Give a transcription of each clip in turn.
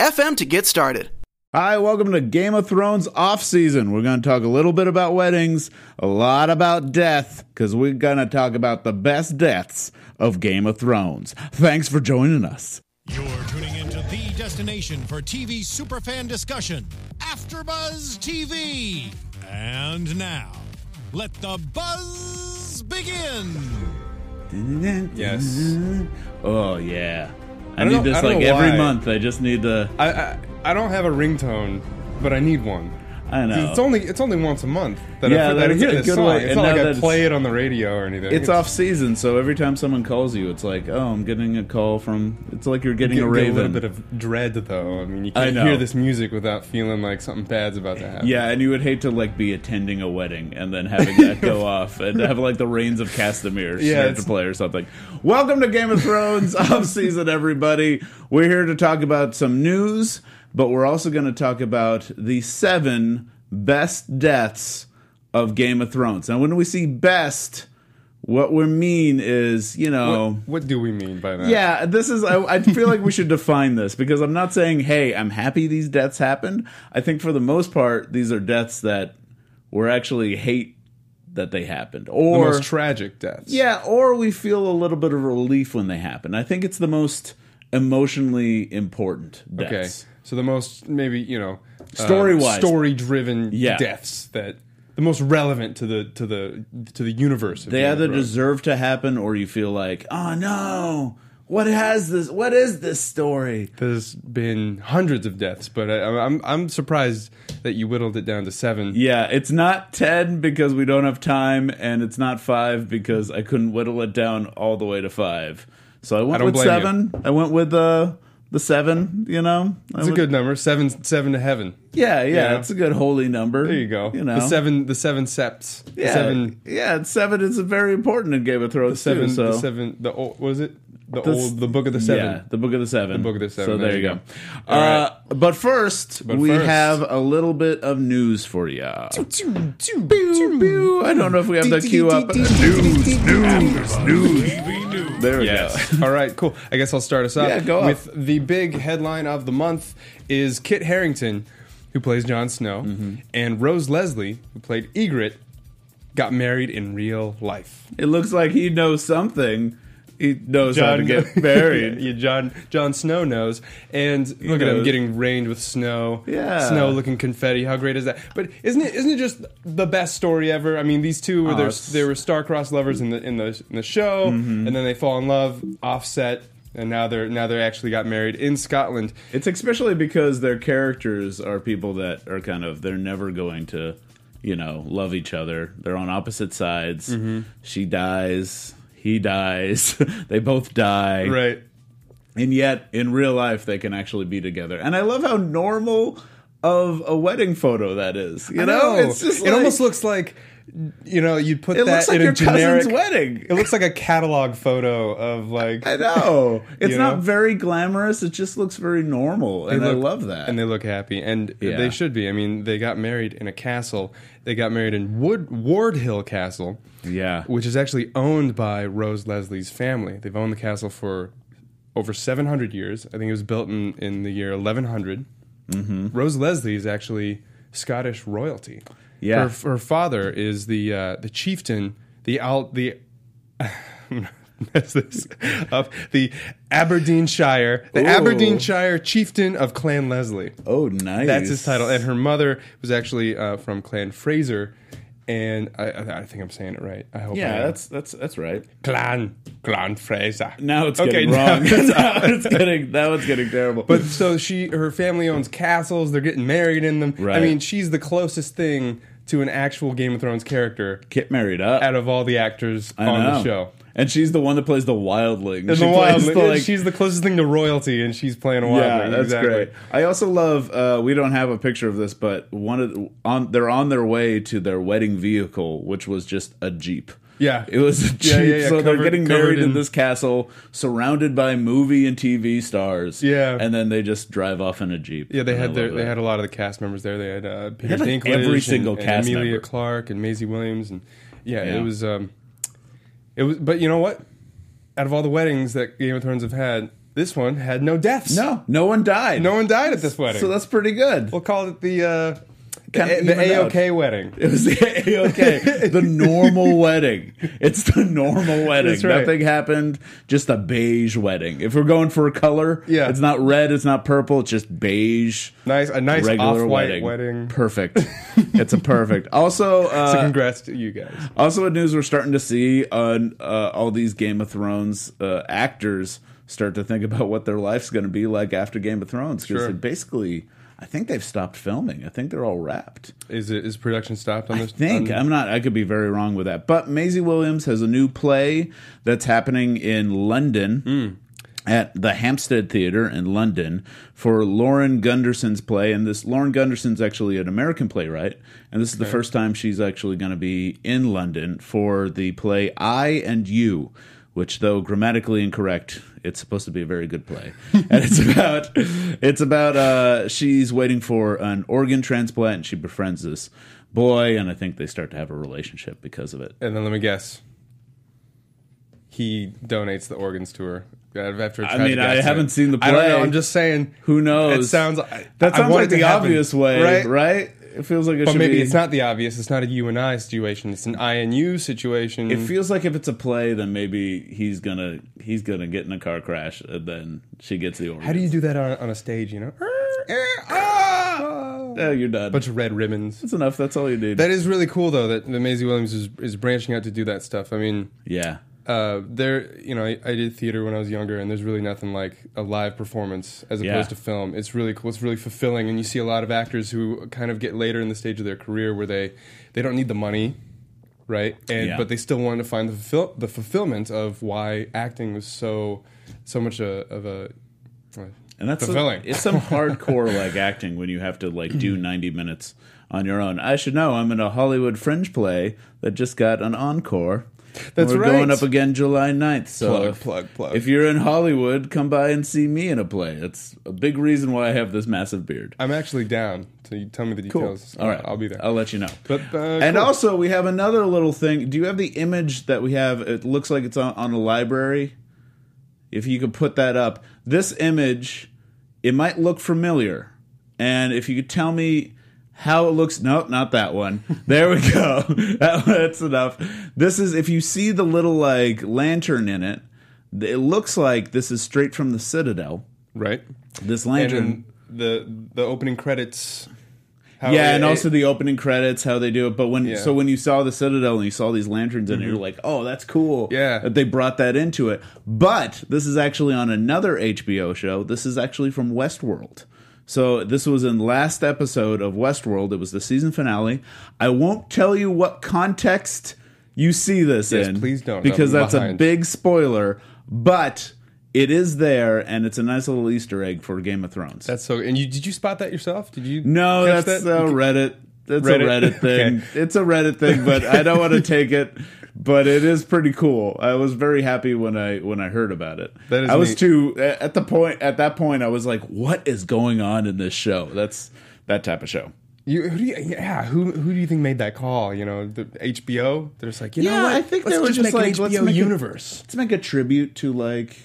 anchor.fm to get started. Hi, welcome to Game of Thrones off season. We're going to talk a little bit about weddings, a lot about death, because we're going to talk about the best deaths of Game of Thrones. Thanks for joining us. You're tuning into the destination for TV superfan discussion, AfterBuzz TV. And now, let the buzz begin. Yes. Oh, yeah. I, need this I like every why. month. I just need to. I, I I don't have a ringtone, but I need one. I know. It's only it's only once a month that Yeah, I, that I hear a this good song. way. It's And not like I play it on the radio or anything. It's off season, so every time someone calls you, it's like, oh, I'm getting a call from. It's like you're getting Get, a get a little bit of dread though. I mean, you can't hear this music without feeling like something bad's about to happen. Yeah, and you would hate to like be attending a wedding and then having that go off and have like the rains of Castamere Yeah, start to play or something. Welcome to Game of Thrones off season, everybody. We're here to talk about some news, but we're also going to talk about the seven best deaths of Game of Thrones. Now, when we see best, what we mean is, you know. What, what do we mean by that? Yeah, this is. I, I feel like we should define this because I'm not saying, "Hey, I'm happy these deaths happened." I think for the most part, these are deaths that we're actually hate that they happened, The or most tragic deaths. yeah, or we feel a little bit of relief when they happen. I think it's the most emotionally important Okay. So the most maybe you know Story-wise. story driven Yeah. deaths that the most relevant to the to the to the universe. Of They Game of either Thrones. deserve to happen, or you feel like, "Oh no, what has this? What is this story?" There's been hundreds of deaths, but I, I'm I'm surprised that you whittled it down to seven. Yeah, it's not 10 because we don't have time, and it's not 5 because I couldn't whittle it down all the way to 5. So I went don't with blame 7. I went with uh, the 7, you know? It's a went- good number. Seven seven to heaven. Yeah, yeah, Yeah. it's a good holy number. There you go. You know? the seven the seven septs. The yeah, seven yeah, 7 is very important in Game of Thrones, seven too, so. the seven the what was it? The, The old the book of the seven. Yeah, the Book of the Seven. The Book of the Seven, So there, there you you go. go. Uh, But first, But we first- have a little bit of news for you. I don't know if we have that cue up. News, news, news. There we Yes. go. All right, cool. I guess I'll start us off Yeah, go with the big headline of the month is Kit Harington, who plays Jon Snow, Mm-hmm. and Rose Leslie, who played Ygritte, got married in real life. It looks like he knows something. He knows how to get married. yeah, Jon Jon Snow knows, and look at him getting rained with snow. Yeah. snow looking confetti. How great is that? But isn't it isn't it just the best story ever? I mean, these two were Oh, their, they were star-crossed lovers in the in the in the show, Mm-hmm. and then they fall in love, offset, and now they're now they're actually got married in Scotland. It's especially because their characters are people that are kind of they're never going to, you know, love each other. They're on opposite sides. Mm-hmm. She dies. He dies. they both die. Right. and yet in real life they can actually be together. And I love how normal of a wedding photo that is. You I know, it's just it like- almost looks like you know you'd put it that looks like in your a generic. cousin's wedding. It looks like a catalog photo of like I know it's not know? very glamorous. It just looks very normal, and I love that. and they look happy, and Yeah. they should be. I mean, they got married in a castle. They got married in Wood Ward Hill Castle, yeah, which is actually owned by Rose Leslie's family. They've owned the castle for over 700 years. I think it was built in, in the year 1100. Mm-hmm. Rose Leslie is actually Scottish royalty. Yeah. her, her father is the uh, the chieftain, the Al the. mess this up. The Aberdeenshire, the Ooh. Aberdeenshire chieftain of Clan Leslie. oh nice. That's his title. And her mother was actually uh, from Clan Fraser. And I, I, I think I'm saying it right. I hope. I yeah, am. that's that's that's right. Clan Clan Fraser. Now it's Okay, getting wrong. it's- now it's getting now it's getting terrible. But so she, her family owns castles. They're getting married in them. I mean, she's the closest thing to an actual Game of Thrones character Get married up. out of all the actors I on know. the show. And she's the one that plays the wildling. And She the plays wild, the, like- she's the closest thing to royalty, and she's playing a wild. yeah, that's exactly. great. I also love. Uh, we don't have a picture of this, but one of the, on they're on their way to their wedding vehicle, which was just a jeep. Yeah. It was a jeep. Yeah, yeah, yeah, So they're getting married in, in- this castle, surrounded by movie and TV stars. Yeah. and then they just drive off in a jeep. Yeah, they had their, they had a lot of the cast members there. They had uh, Peter had, like, every and- single and cast Emilia member. Clarke, and Maisie Williams, and yeah, Yeah. it was um, it was. But you know what? Out of all the weddings that Game of Thrones have had, this one had no deaths. no, no one died. no one died at this wedding. so that's pretty good. we'll call it the uh, the, the evened out. AOK wedding. It was the AOK, the normal wedding. It's the normal wedding. Right. Nothing happened. Just a beige wedding. If we're going for a color, Yeah. it's not red. It's not purple. It's just beige. Nice, a nice regular off-white wedding. wedding. Perfect. it's a perfect. Also, uh, So congrats to you guys. also, a news we're starting to see on uh, all these Game of Thrones uh, actors start to think about what their life's going to be like after Game of Thrones because Sure. basically, I think they've stopped filming. I think they're all wrapped. Is it is production stopped on this? I think on- I'm not. I could be very wrong with that. But Maisie Williams has a new play that's happening in London. Hmm. At the Hampstead Theatre in London for Lauren Gunderson's play, and this Lauren Gunderson's actually an American playwright, and this is the first time she's actually going to be in London for the play I and You, which, though grammatically incorrect, it's supposed to be a very good play, and it's about it's about uh, she's waiting for an organ transplant, and she befriends this boy, and I think they start to have a relationship because of it. and then let me guess. He donates the organs to her. After a I mean, I accident. haven't seen the I don't know. play. I'm just saying. Who knows? It sounds. That sounds like the happen, obvious way, right? right? It feels like it But should maybe be. it's not the obvious. It's not a you and I situation. It's an I and you situation. It feels like if it's a play, then maybe he's gonna he's gonna get in a car crash, and then she gets the organ. How do you do that on, on a stage? You know, Yeah, you're done. bunch of red ribbons. That's enough. That's all you need. That is really cool, though. That, that Maisie Williams is is branching out to do that stuff. I mean, yeah, uh, there, you know, I, I did theater when I was younger, and there's really nothing like a live performance as opposed Yeah. to film. It's really cool. It's really fulfilling, and you see a lot of actors who kind of get later in the stage of their career where they they don't need the money, right? And Yeah. but they still want to find the fulfill, the fulfillment of why acting was so so much a, of a and that's fulfilling. it's some hardcore like acting when you have to like do 90 minutes on your own. I should know. I'm in a Hollywood Fringe play that just got an encore. That's We're right. going up again July 9th. So Plug, if, plug, plug. if you're in Hollywood, come by and see me in a play. That's a big reason why I have this massive beard. I'm actually down. So you tell me the details. All right, I'll be there. I'll let you know. But, uh, and cool. also, we have another little thing. Do you have the image that we have? It looks like it's on, on a library. If you could put that up, this image, it might look familiar. And if you could tell me how it looks, nope, not that one. There we go. That, that's enough. This is if you see the little like lantern in it. It looks like this is straight from the Citadel. right. This lantern. the the opening credits. yeah, it- and also it- the opening credits, how they do it. But when Yeah. so when you saw the Citadel and you saw these lanterns in it, you're mm-hmm. like, oh, that's cool. Yeah. that they brought that into it. But this is actually on another HBO show. This is actually from Westworld. So this was in last episode of Westworld. It was the season finale. I won't tell you what context you see this Yes, in, please don't. because I'm that's a big spoiler. But it is there, and it's a nice little Easter egg for Game of Thrones. That's so. And you did you spot that yourself? Did you? No, that's that? Reddit. It's Reddit? a Reddit thing. Okay. It's a Reddit thing, but I don't want to take it. But it is pretty cool. I was very happy when I when I heard about it. That is I was neat. too at the point at that point. I was like, "What is going on in this show?" That's that type of show. You, who do you, yeah, who who do you think made that call? You know, the HBO. They're just like, you know Yeah, what? I think let's they were just, just make like, an let's HBO make a- universe. Let's make a tribute to like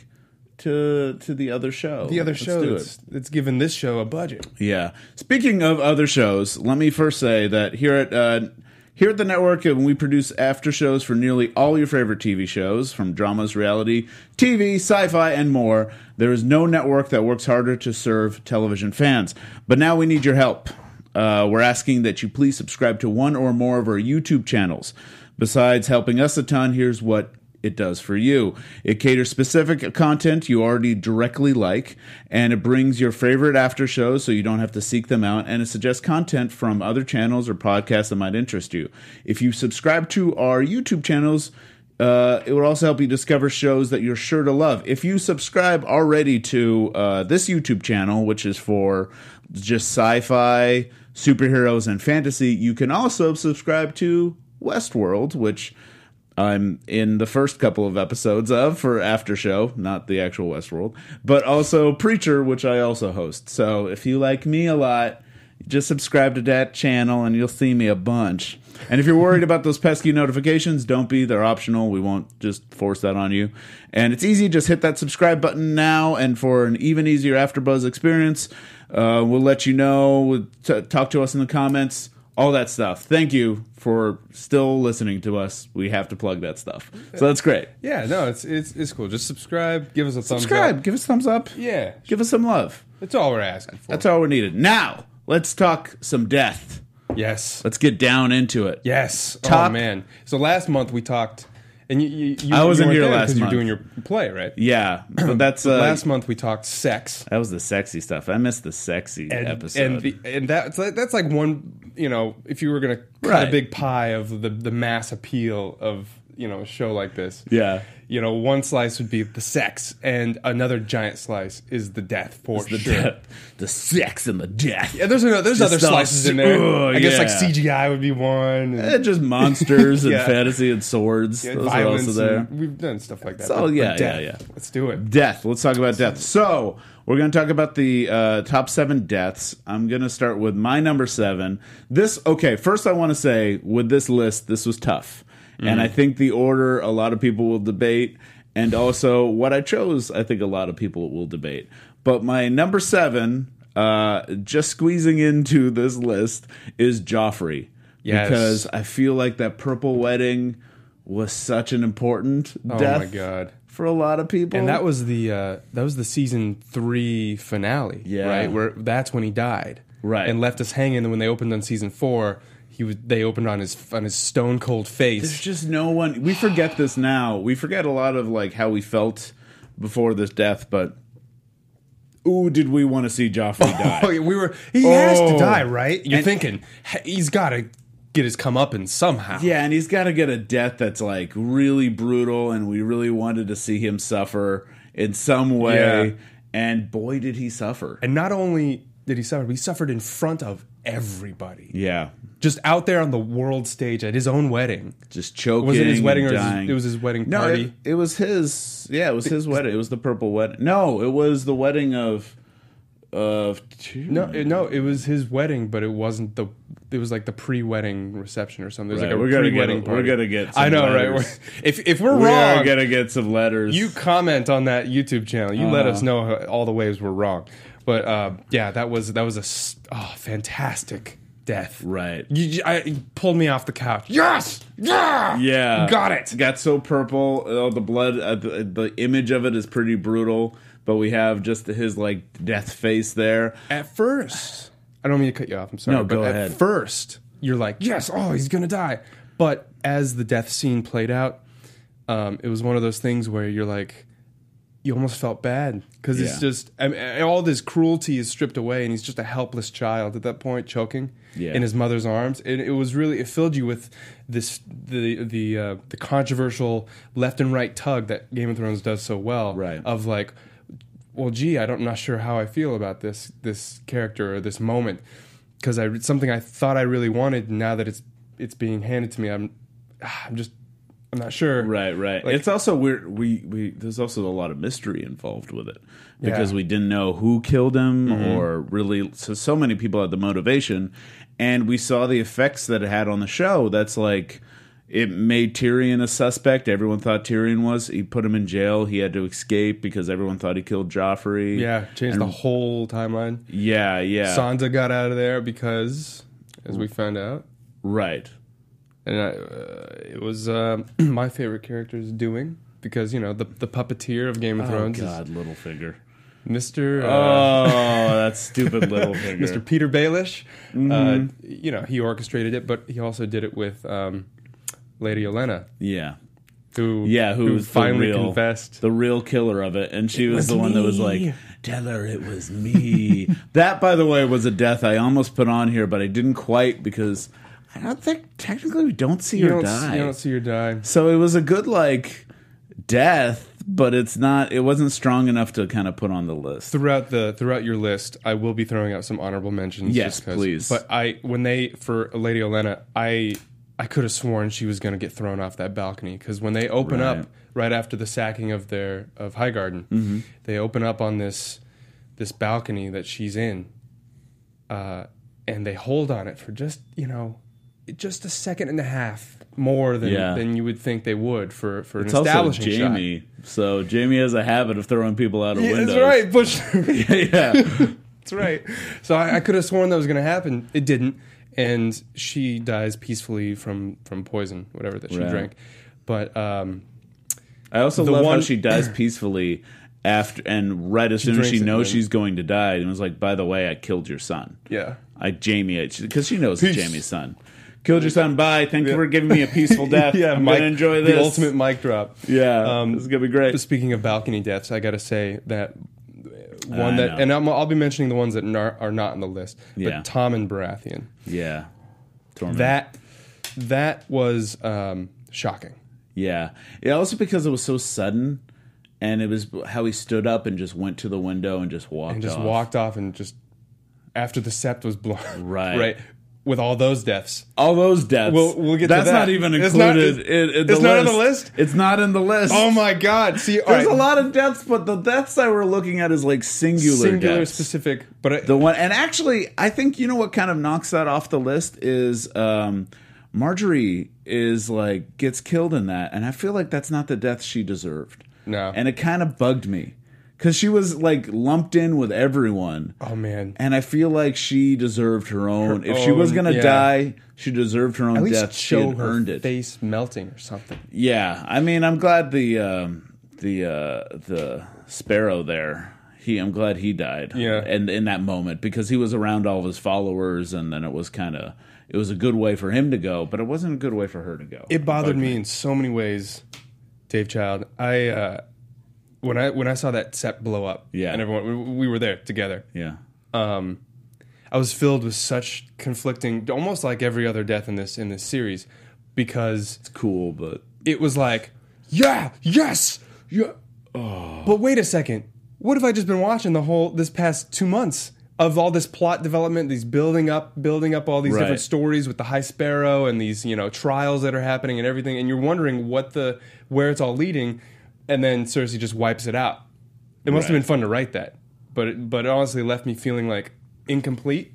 to to the other show. the other Let's show do it. that's, that's given this show a budget. Yeah. Speaking of other shows, let me first say that here at uh, here at the network, uh, we produce after shows for nearly all your favorite TV shows, from dramas, reality, TV, sci-fi, and more. There is no network that works harder to serve television fans. But now we need your help. Uh, we're asking that you please subscribe to one or more of our YouTube channels. Besides helping us a ton, here's what it does for you. It caters specific content you already directly like, and it brings your favorite after shows so you don't have to seek them out, and it suggests content from other channels or podcasts that might interest you. If you subscribe to our YouTube channels, uh, it will also help you discover shows that you're sure to love. If you subscribe already to uh, this YouTube channel, which is for just sci fi, superheroes, and fantasy, you can also subscribe to Westworld, which I'm in the first couple of episodes of for After Show, not the actual Westworld, but also Preacher, which I also host. So if you like me a lot, just subscribe to that channel and you'll see me a bunch. And if you're worried about those pesky notifications, don't be. They're optional. We won't just force that on you. And it's easy. Just hit that subscribe button now. And for an even easier AfterBuzz experience, uh, we'll let you know. T- talk to us in the comments. All that stuff. Thank you for still listening to us. We have to plug that stuff. So that's great. Yeah, no, it's it's it's cool. Just subscribe, give us a thumbs Subscribe. up. Give us a thumbs up. Yeah, Give us some love. that's all we're asking for. That's all we needed. Now, let's talk some death. yes, Let's get down into it. yes. Top- Oh man. So last month we talked, and you, you, you I wasn't here last 'cause You're doing your play, right? Yeah, but that's uh, last month we talked sex. That was the sexy stuff. I missed the sexy and, episode. and the, and that's like, that's like one you know if you were gonna cut Right. a big pie of the the mass appeal of you know a show like this yeah, you know one slice would be the sex and another giant slice is the death for the sure death, the sex and the death. yeah there's another, there's Just other slices in there Ugh, I guess like. CGI would be one and Eh, just monsters and fantasy and swords. yeah, Those are also there. we've done stuff like that So, but- yeah, death, yeah, yeah. let's do it Death. Let's talk about death. So we're going to talk about the uh, top seven deaths. I'm going to start with my number seven. This okay. First, I want to say with this list, this was tough, and I think the order a lot of people will debate, and also what I chose, I think a lot of people will debate. But my number seven, uh, just squeezing into this list, is Joffrey. Yes. Because I feel like that purple wedding was such an important oh death my god for a lot of people. and that was the uh, that was the season three finale, Yeah. right? Where that's when he died, Right. And left us hanging. And when they opened on season four, he was they opened on his on his stone cold face. There's just no one. We forget this now. We forget a lot of like how we felt before this death, but ooh, did we want to see Joffrey die? Oh, yeah, we were. He has Oh. to die, right? You're And- thinking he's got to get his come up comeuppance somehow. Yeah, and he's got to get a death that's like really brutal, and we really wanted to see him suffer in some way. Yeah. And boy, did he suffer! And not only did he suffer, but he suffered in front of everybody, yeah, just out there on the world stage at his own wedding. just choking. Was it his wedding or his- it was his wedding No, party? it, it was his. Yeah, it was his wedding. It was the purple wedding. No, it was the wedding of of two. No, it, no, it was his wedding, but it wasn't the. It was like the pre-wedding reception or something. There's Right, like a we're gonna get- pre-wedding we're gonna get I know, right? We're- If if we're wrong, We are gonna get some letters. you comment on that YouTube channel. You let Uh-huh. us know all the ways we're wrong. But uh, yeah, that was that was a oh, fantastic death. right? You, I, you pulled me off the couch. Yes, yeah, Yeah, got it. Got so purple. Oh, the blood. Uh, the, the image of it is pretty brutal. But we have just his like death face there. At first, I don't mean to cut you off. I'm sorry. No, but go at ahead. first, you're like, yes, oh, he's gonna die. But as the death scene played out, um, it was one of those things where you're like, you almost felt bad because Yeah. it's just I mean, all this cruelty is stripped away, and he's just a helpless child at that point, choking Yeah. in his mother's arms. And it was really it filled you with this the the uh, the controversial left and right tug that Game of Thrones does so well, Right. Of like, well, gee, I don't, I'm not sure how I feel about this this character or this moment because I something I thought I really wanted. Now that it's it's being handed to me, I'm I'm just I'm not sure. Right, right. Like- it's also weird. We we there's also a lot of mystery involved with it because Yeah. Mm-hmm. we didn't know who killed him or really. So so many people had the motivation, and we saw the effects that it had on the show. That's like. It made Tyrion a suspect. Everyone thought Tyrion was. He put him in jail. He had to escape because everyone thought he killed Joffrey. Yeah, changed And- the whole timeline. Yeah, yeah. Sansa got out of there because, as we found out, right. And I, uh, it was uh, my favorite character's doing because you know the the puppeteer of Game of Thrones. Oh Thrones, God, Littlefinger. is Mr. Uh, Oh, that stupid Littlefinger. Mr. Petyr Baelish. Mm-hmm. Uh, you know, he orchestrated it, but he also did it with um, Lady Olenna. Yeah. who Yeah, who, was finally the real, confessed. the real killer of it, and she was, was the one that was like, "Tell her it was me." that, by the way, was a death I almost put on here, but I didn't quite because I don't think technically we don't see you her don't, die. you don't see her die. so it was a good like death, but it's not. It wasn't strong enough to kind of put on the list. throughout the throughout your list, I will be throwing out some honorable mentions. Yes, please. But I when they for Lady Olenna, I I could have sworn she was going to get thrown off that balcony because when they open Right. up right after the sacking of their of Highgarden, Mm-hmm. they open up on this this balcony that she's in, uh, and they hold on it for just you know just a second and a half more than Yeah. than you would think they would for for It's an also establishing shot. Jaime, so Jaime has a habit of throwing people out of Yeah, windows. that's right. Bush. yeah, That's right. So I, I could have sworn that was going to happen. It didn't, and she dies peacefully from from poison, whatever that she Right. drank. But um, I also The love how one- she dies peacefully after and right as soon as she knows she's going to die, and was like, "By the way, I killed your son." yeah, I Jaime because she knows Peace. Jaime's son. Killed your son. Bye. Thank you for giving me a peaceful death. yeah. I'm mic- gonna enjoy this. The ultimate mic drop. Yeah, Um, this is gonna be great. Speaking of balcony deaths, I got to say that one I that, know. and I'm, I'll be mentioning the ones that are, are not on the list. Yeah. But Tommen Baratheon. Yeah, Tormund. That that was um, shocking. Yeah, yeah. Also because it was so sudden, and it was how he stood up and just went to the window and just walked. and just off. walked off and just after the sept was blown Right. right with all those deaths All those deaths. We'll- we'll get to that. That's not even It's not- included. in, in the it's not on the list? It's not in the list. oh my god see There's right, a lot of deaths, but the deaths I we're looking at is like singular, singular deaths. specific but I, The one, and actually, I think you know what kind of knocks that off the list is um, Margaery is like gets killed in that, and I feel like that's not the death she deserved. No. and it kind of bugged me because she was like lumped in with everyone. oh man And I feel like she deserved her own. Her if she was gonna yeah. die, she deserved her own at death. She show had her earned it. face melting or something Yeah, I mean, I'm glad the um, the uh, the sparrow there. He, I'm glad he died. Yeah. and in that moment because he was around all of his followers, and then it was kind of it was a good way for him to go, but it wasn't a good way for her to go. it bothered me in so many ways dave child i uh when i when i saw that sept blow up Yeah. and everyone we, we were there together Yeah, um, I was filled with such conflicting, almost like every other death in this in this series, because it's cool, but it was like, yeah, yes, yeah. But wait a second, what have I just been watching the whole this past two months of all this plot development, these building up, building up all these Right. different stories with the High Sparrow and these you know trials that are happening and everything, and you're wondering what the where it's all leading, and then Cersei just wipes it out. It must have been fun to write that, but it, but it honestly left me feeling like incomplete.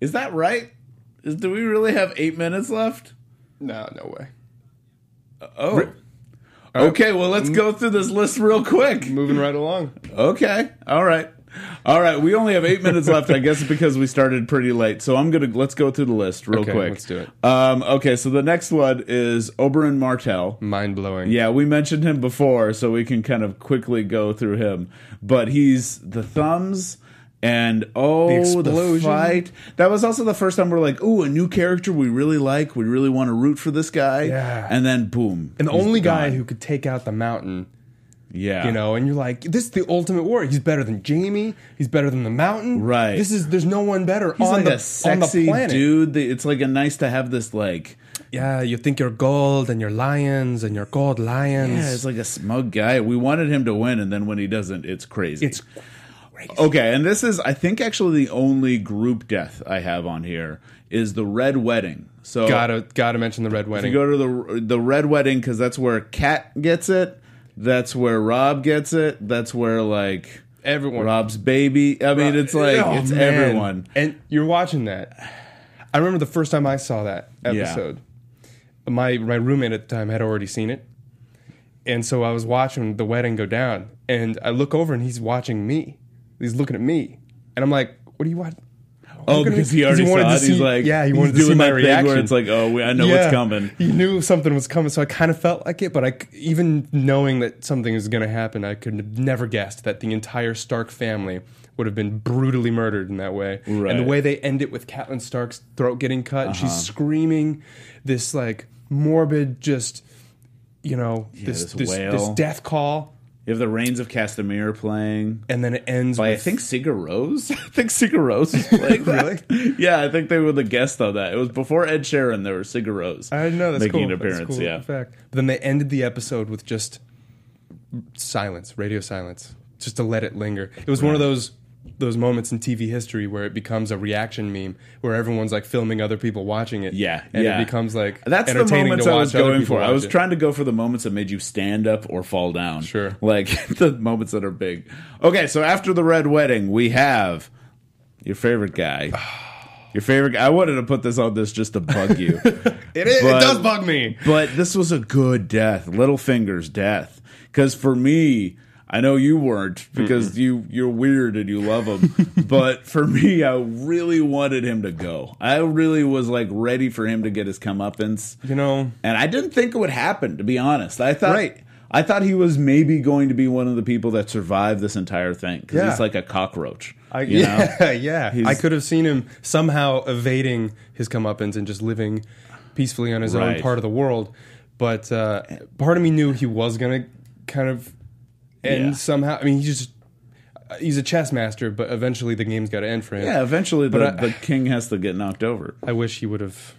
is that right? Is, do we really have eight minutes left? No, no way. Uh, oh, okay. Well, let's go through this list real quick. Moving right along. Okay. All right. All right. We only have eight minutes left. I guess because we started pretty late. So I'm gonna let's go through the list real Okay, quick. let's do it. Um, okay. So the next one is Oberyn Martell. Mind blowing. Yeah, we mentioned him before, so we can kind of quickly go through him. But he's the thumbs. And oh, the, explosion. fight! That was also the first time we're like, "Ooh, a new character we really like. We really want to root for this guy." Yeah. And then, boom! And the only guy who could take out the mountain, yeah, you know, and you're like, this is the ultimate warrior. He's better than Jaime. He's better than the mountain. Right. This is there's no one better he's on like the a sexy on the planet. dude. It's like a nice to have this like Yeah, you think you're gold and you're lions and you're gold lions. Yeah, it's like a smug guy. We wanted him to win, and then when he doesn't, it's crazy. it's crazy. okay, and this is, I think, actually the only group death I have on here is the red wedding. So Gotta gotta mention the red if wedding. you go to the the red wedding because that's where Kat gets it. That's where Robb gets it. That's where like Everyone. Robb's baby. I mean, it's like Oh, it's man. everyone. And you're watching that. I remember the first time I saw that episode. My my roommate at the time had already seen it. And so I was watching the wedding go down and I look over and he's watching me. He's looking at me. And I'm like, "What do you want?" Oh, because he already wanted saw it. He's like, yeah, he wanted to see doing my reaction. Where it's like, oh, we- I know Yeah. what's coming. He knew something was coming, so I kind of felt like it. But I, even knowing that something is going to happen, I could have never guessed that the entire Stark family would have been brutally murdered in that way. And the way they end it with Catelyn Stark's throat getting cut, and she's Uh-huh. screaming this like morbid, just you know this this this, this death call, You have the Rains of Castamere playing. and then it ends By, I think Sigur Rós. I think Sigur Rós was playing really. Yeah, I think they were the guest on that. It was before Ed Sheeran. There was Sigur Rós. I know that's making cool. an appearance. Cool Yeah, fact. But then they ended the episode with just silence, radio silence, just to let it linger. It was one of those those moments in TV history where it becomes a reaction meme, where everyone's like filming other people watching it. Yeah, and yeah. it becomes like That's the moments to I was going for. I was it. trying to go for the moments that made you stand up or fall down. Sure. Like the moments that are big. Okay, so after the red wedding, we have your favorite guy. Your favorite guy. I wanted to put this on this just to bug you. It, is, But- it does bug me. but this was a good death. Littlefinger's death. Because for me, I know you weren't because you you're weird and you love him. but for me, I really wanted him to go. I really was like ready for him to get his comeuppance. You know, And I didn't think it would happen, to be honest. I thought Right. I thought he was maybe going to be one of the people that survived this entire thing because Yeah. he's like a cockroach. I, you know? yeah, yeah. He's- I could have seen him somehow evading his comeuppance and just living peacefully on his Right. own part of the world. But uh, part of me knew he was gonna kind of end Yeah. somehow. I mean, he's just he's a chess master, but eventually the game's got to end for him. Yeah, eventually the, But I- the king has to get knocked over. I wish he would have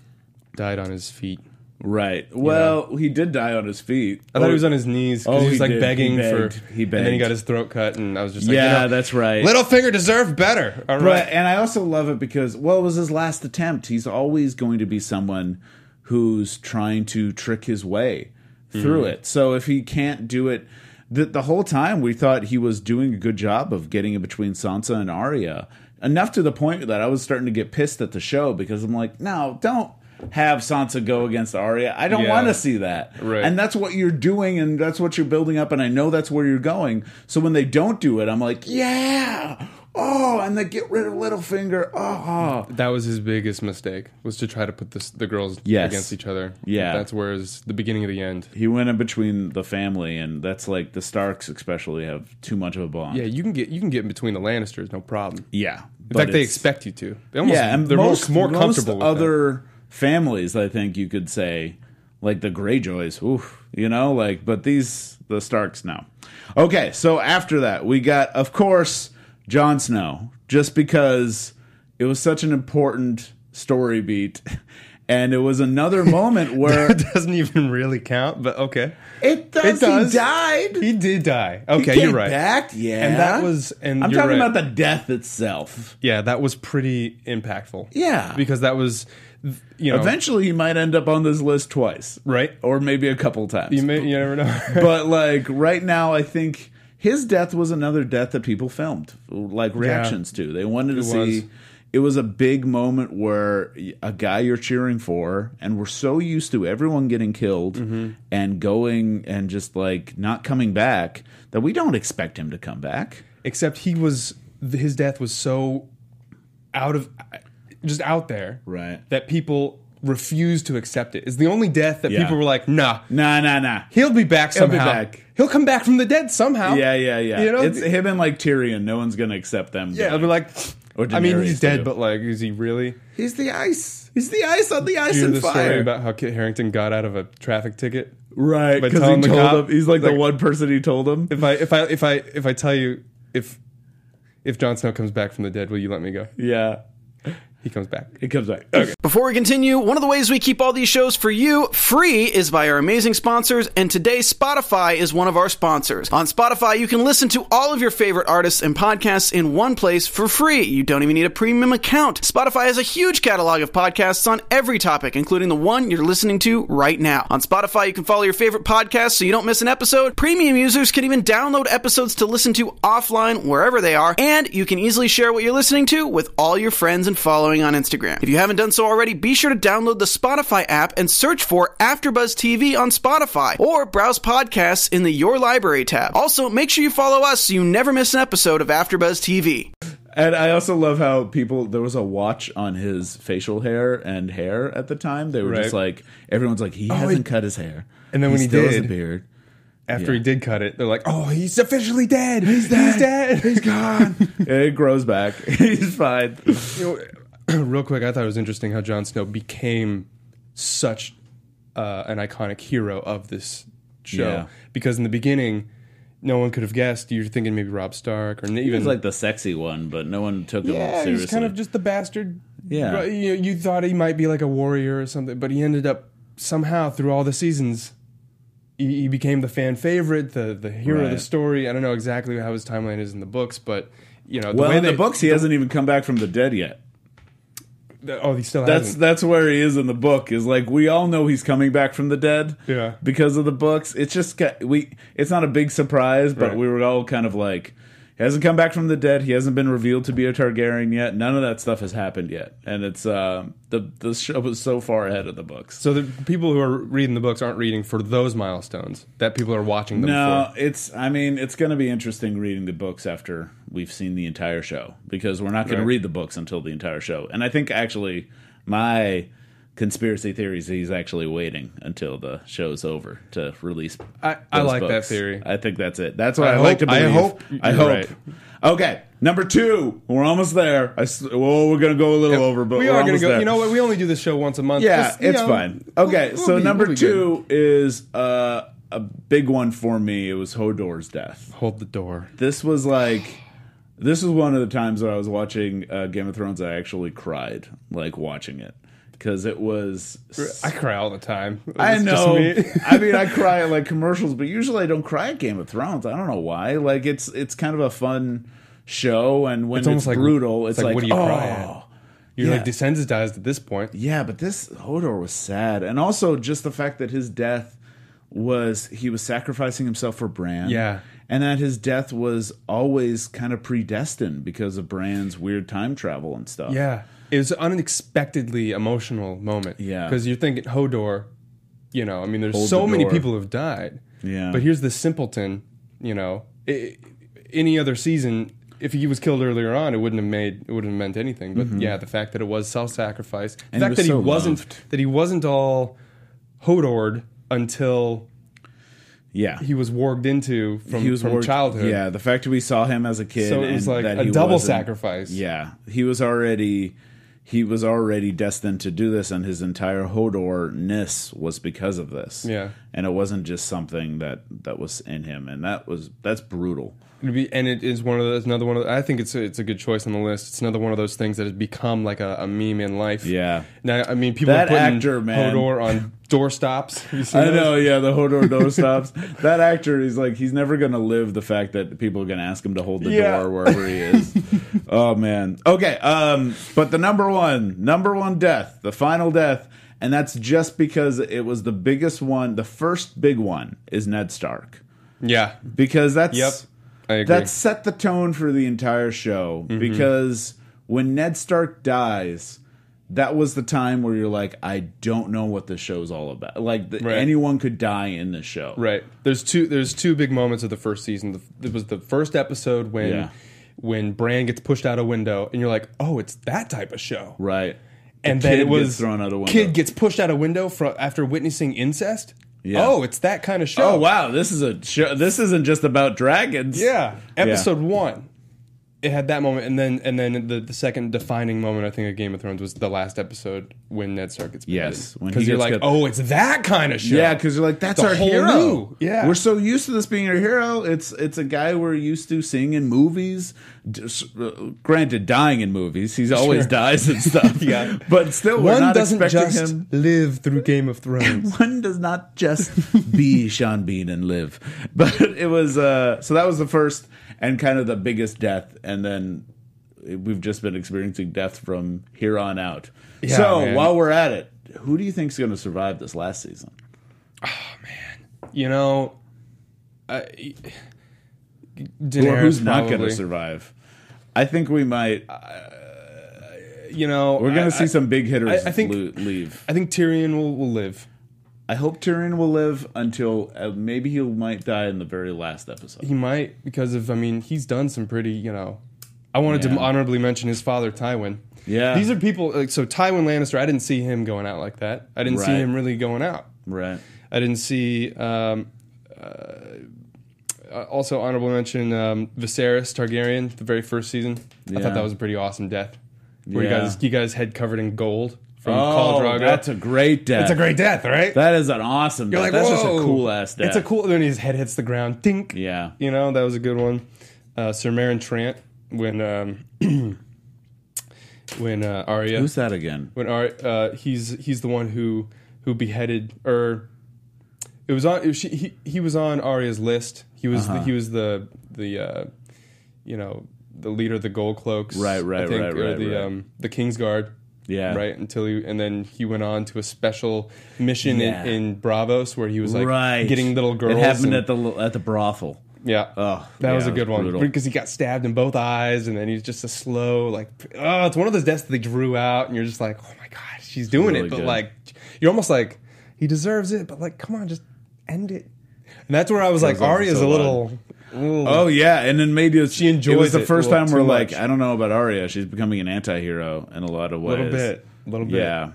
died on his feet. Right. Well, he did die on his feet. I thought he was on his knees because Oh, he was like did. Begging begged. for. He And then he got his throat cut, and I was just like, Yeah, you know, that's right. Littlefinger deserved better. All But right. and I also love it because well, it was his last attempt. He's always going to be someone who's trying to trick his way through Mm-hmm. it. So if he can't do it, the the whole time we thought he was doing a good job of getting in between Sansa and Arya. Enough to the point that I was starting to get pissed at the show because I'm like, no, don't have Sansa go against Arya. I don't Yeah. want to see that. Right. And that's what you're doing and that's what you're building up and I know that's where you're going. So when they don't do it, I'm like, yeah. Oh, and they get rid of Littlefinger. Oh. That was his biggest mistake was to try to put this, the girls Yes. against each other. Yeah. that's where is the beginning of the end. He went in between the family and that's like the Starks especially have too much of a bond. Yeah, you can get you can get in between the Lannisters, no problem. Yeah. In fact, they expect you to. They almost, yeah, and they're most, more, more comfortable most with that. other families, I think you could say, like the Greyjoys, oof, you know, like, but these, the Starks, no. Okay, so after that, we got, of course, Jon Snow, just because it was such an important story beat. And it was another moment where It doesn't even really count, but okay. it does. It does. He died. He did die. Okay, you're right. Back, yeah. And that was- and I'm talking right. about the death itself. Yeah, that was pretty impactful. Yeah. because that was, you know, Eventually, he might end up on this list twice, right. or maybe a couple times. You may, you never know. but like right now, I think his death was another death that people filmed, like reactions to. They wanted to It see. was. It was a big moment where a guy you're cheering for, and we're so used to everyone getting killed Mm-hmm. and going and just like not coming back that we don't expect him to come back. Except he was his death was so out of just out there, Right. That people refused to accept it. It's the only death that Yeah. people were like, nah, Nah, nah, nah. he'll be back He'll be somehow. back. He'll come back from the dead somehow. Yeah, yeah, yeah. You know, it's him and like Tyrion. No one's gonna accept them. yeah. I'll be like, Or I mean, Daenerys, he's dead, too. but like, is he really? he's the ice. He's the ice on the ice Do you and hear the fire. story about how Kit Harington got out of a traffic ticket? Right, By because he telling the told cop, him he's like, the like- one person he told him. If I if I if I if I tell you if if Jon Snow comes back from the dead, will you let me go? Yeah, He comes back. he comes back. Okay. Before we continue, one of the ways we keep all these shows for you free is by our amazing sponsors, and today Spotify is one of our sponsors. On Spotify, you can listen to all of your favorite artists and podcasts in one place for free. You don't even need a premium account. Spotify has a huge catalog of podcasts on every topic, including the one you're listening to right now. On Spotify, you can follow your favorite podcasts so you don't miss an episode. Premium users can even download episodes to listen to offline wherever they are, and you can easily share what you're listening to with all your friends and following on Instagram. If you haven't done so already, be sure to download the Spotify app and search for AfterBuzz TV on Spotify, or browse podcasts in the Your Library tab. Also, make sure you follow us so you never miss an episode of AfterBuzz TV. And I also love how people there was a watch on his facial hair and hair at the time. They were just like everyone's like he oh, hasn't he- cut his hair, And then when he still has a did- beard. After Yeah. he did cut it, they're like, "Oh, he's officially dead. He's dead. He's dead. He's gone." It grows back. He's fine. Real quick, I thought it was interesting how Jon Snow became such uh, an iconic hero of this show Yeah. because in the beginning, no one could have guessed. You're thinking maybe Robb Stark or He even was like the sexy one, but no one took him seriously. yeah, he's kind of just the bastard. Yeah. You, you thought he might be like a warrior or something, but he ended up somehow through all the seasons. He, he became the fan favorite, the the hero of the story. I don't know exactly how his timeline is in the books, but you know the well, way in they, the books, he hasn't even come back from the dead yet. Oh, he still That's hasn't. that's where he is in the book. Is like we all know he's coming back from the dead. Yeah. Because of the books, it's just ca- we. It's not a big surprise, but Right. we were all kind of like, he hasn't come back from the dead. He hasn't been revealed to be a Targaryen yet. None of that stuff has happened yet, and it's uh, the the show was so far ahead of the books. So the people who are reading the books aren't reading for those milestones that people are watching them No, for. it's. I mean, it's going to be interesting reading the books after we've seen the entire show because we're not going Right. to read the books until the entire show. And I think actually, my conspiracy theories he's actually waiting until the show's over to release. I- I like that theory. I think that's it. That's what I I, like to hope- I hope I hope. right. Okay, number two. We're almost there. I well, we're going to go a little over, but we we're are going to go. there. You know what? We only do this show once a month. Yeah, Just, it's know, fine. Okay, we'll- we'll so be- number we'll be good. two is uh, a big one for me. It was Hodor's death. Hold the door. This was like, this was one of the times where I was watching uh, Game of Thrones. I actually cried, like watching it, because it was. I cry all the time. I It's know. me. I mean, I cry at like commercials, but usually I don't cry at Game of Thrones. I don't know why. Like it's it's kind of a fun show, and when It's it's, like- brutal, it's, it's like, like, what do you oh. cry at? Oh. You're Yeah. like desensitized at this point. Yeah, but this Hodor was sad, and also just the fact that his death was he was sacrificing himself for Bran. Yeah. and that his death was always kind of predestined because of Bran's weird time travel and stuff. Yeah, it was an unexpectedly emotional moment. Yeah. because you're thinking Hodor. You know, I mean, there's Hold so the many door. people who've died. Yeah. but here's the simpleton. You know, i any other season, if he was killed earlier on, it wouldn't have made it wouldn't have meant anything. But yeah, the fact that it was self-sacrifice, the Mm-hmm. And fact that he so wasn't loved. that he wasn't all Hodored until yeah. he was warged into from, He was from worked- childhood. Yeah, the fact that we saw him as a kid, So it was like a double sacrifice. Yeah, he was already he was already destined to do this, and his entire Hodor ness was because of this. Yeah. and it wasn't just something that that was in him, and that was that's brutal. Be, and it is one of those. Another one of. I think it's a, it's a good choice on the list. It's another one of those things that has become like a, a meme in life. Yeah. Now, I mean, people That are putting actor, man. Hodor on doorstops. stops. you seen I those? know, yeah, the Hodor door stops. That actor, is like, he's never gonna live the fact that people are gonna ask him to hold the Yeah. door wherever he is. oh man. Okay, um, but the number one, number one death, the final death, and that's just because it was the biggest one. The first big one is Ned Stark Yeah. because that's Yep. I agree. that set the tone for the entire show Mm-hmm. because when Ned Stark dies, that was the time where you're like, I don't know what the show's all about. Like the, Right. anyone could die in this show, right. There's two. There's two big moments of the first season. The, it was the first episode when Yeah. when Bran gets pushed out a window, and you're like, oh, it's that type of show. Right. And The then it was gets thrown out a window. Kid gets pushed out a window from after witnessing incest. Yeah. Oh, it's that kind of show. Oh wow, this is a show. This isn't just about dragons. Yeah, episode one. It had that moment, and then and then the, the second defining moment I think of Game of Thrones was the last episode when Ned Stark gets beheaded. Yes, when because you're gets like, got- oh, it's that kind of show. Yeah, because you're like, that's The our whole hero. new- yeah. we're so used to this being our hero. It's it's a guy we're used to seeing in movies. Just, uh, granted, dying in movies, he's always Sure. dies and stuff. Yeah. but still, we're one not doesn't expecting just him. live through Game of Thrones. One does not just be Sean Bean and live. But it was uh so that was the first and kind of the biggest death, and then we've just been experiencing death from here on out. Yeah, so man. while we're at it, who do you think's going to survive this last season? Oh man, you know, I, Daenerys who's not going to survive? I think we might. You know, We're going to see I- some big hitters I- I think- leave. I think Tyrion will, will live. I hope Tyrion will live until uh, maybe he might die in the very last episode. He might because of I mean he's done some pretty you know. I wanted to honorably mention his father Tywin. Yeah. these are people like so Tywin Lannister. I didn't see him going out like that. I didn't see him really going out. Right. I didn't see. Um, uh, also, honorable mention um, Viserys Targaryen, the very first season. I thought that was a pretty awesome death. Where Yeah. you guys, you guys head covered in gold from oh, Khal Drogo. that's a great death. it's a great death, right? That is an awesome. You're death. like, that's just a whoa. cool ass death. It's a cool. Then his head hits the ground. Dink. Yeah. You know that was a good one. Uh, Sir Meryn Trant when um, when uh, Arya Who's that again? when Arya uh, he's he's the one who who beheaded or it was on it was, she, he he was on Arya's list. He was Uh-huh. the, he was the the uh, you know the leader of the Gold Cloaks. Right, right, I think, right, or the right. um the Kingsguard. Yeah. Right until he and then he went on to a special mission Yeah. in, in Braavos where he was like right. getting little girls. It happened and- at the at the brothel. yeah. Oh, that yeah, was a good was one because he got stabbed in both eyes, and then he's just a slow like. Oh, it's one of those deaths that they drew out, and you're just like, oh my god, she's doing really it, but good. like, you're almost like he deserves it, but like, come on, just end it. And that's where I was like, Goes on Arya's so a little. little- Oh yeah, and then maybe She enjoys It was the it first a little time we're like, much. I don't know about Arya. She's becoming an anti-hero in a lot of ways. A little bit, a little bit. Yeah.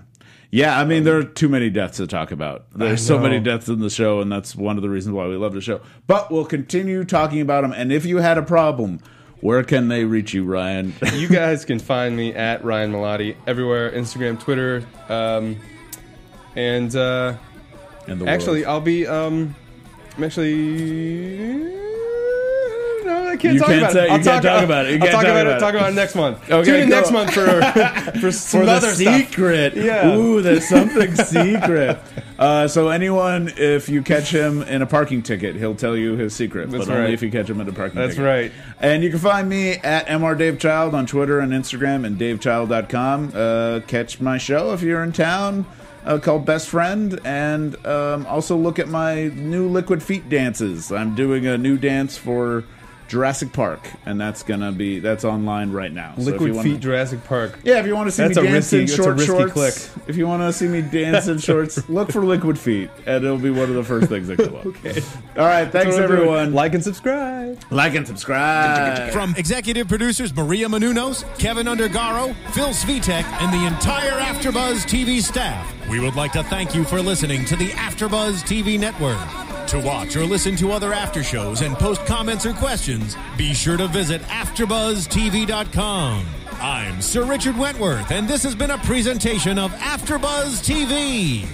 Yeah, I mean, there are too many deaths to talk about. There's so many deaths in the show, and that's one of the reasons why we love the show. But we'll continue talking about them. And if you had a problem, where can they reach you, Ryan? you guys can find me at Ryan Malaty everywhere, Instagram, Twitter, um, and uh, In the actually, world. I'll be. Um, I'm actually. No, I can't You talk can't about say- it. you I'll can't talk about it. You I'll talk talk about about it. Talk about it next month. Okay, Tune in cool. next month for for some for the other stuff. secret. Yeah. Ooh, there's something secret. Uh, so anyone, if you catch him in a parking ticket, he'll tell you his secret. That's but only right. if you catch him in a parking That's ticket. That's right. And you can find me at mrdavechild on Twitter and Instagram and davechild.com. Uh, catch my show if you're in town. Uh, called Best Friend, and um, also look at my new Liquid Feet dances. I'm doing a new dance for Jurassic Park, and that's gonna be that's online right now. So if you Liquid wanna- Feet Jurassic Park. yeah, if you want to see That's me a dance risky- in that's a short risky shorts, click. if you want to see me dance in shorts, look for Liquid Feet, and it'll be one of the first things that come up. okay. All right. Thanks, everyone. Like and subscribe. Like and subscribe. From executive producers Maria Menounos, Kevin Undergaro, Phil Svitek, and the entire AfterBuzz TV staff, we would like to thank you for listening to the AfterBuzz TV network. To watch or listen to other after shows and post comments or questions, be sure to visit AfterBuzzTV.com. I'm Sir Richard Wentworth, and this has been a presentation of AfterBuzz TV.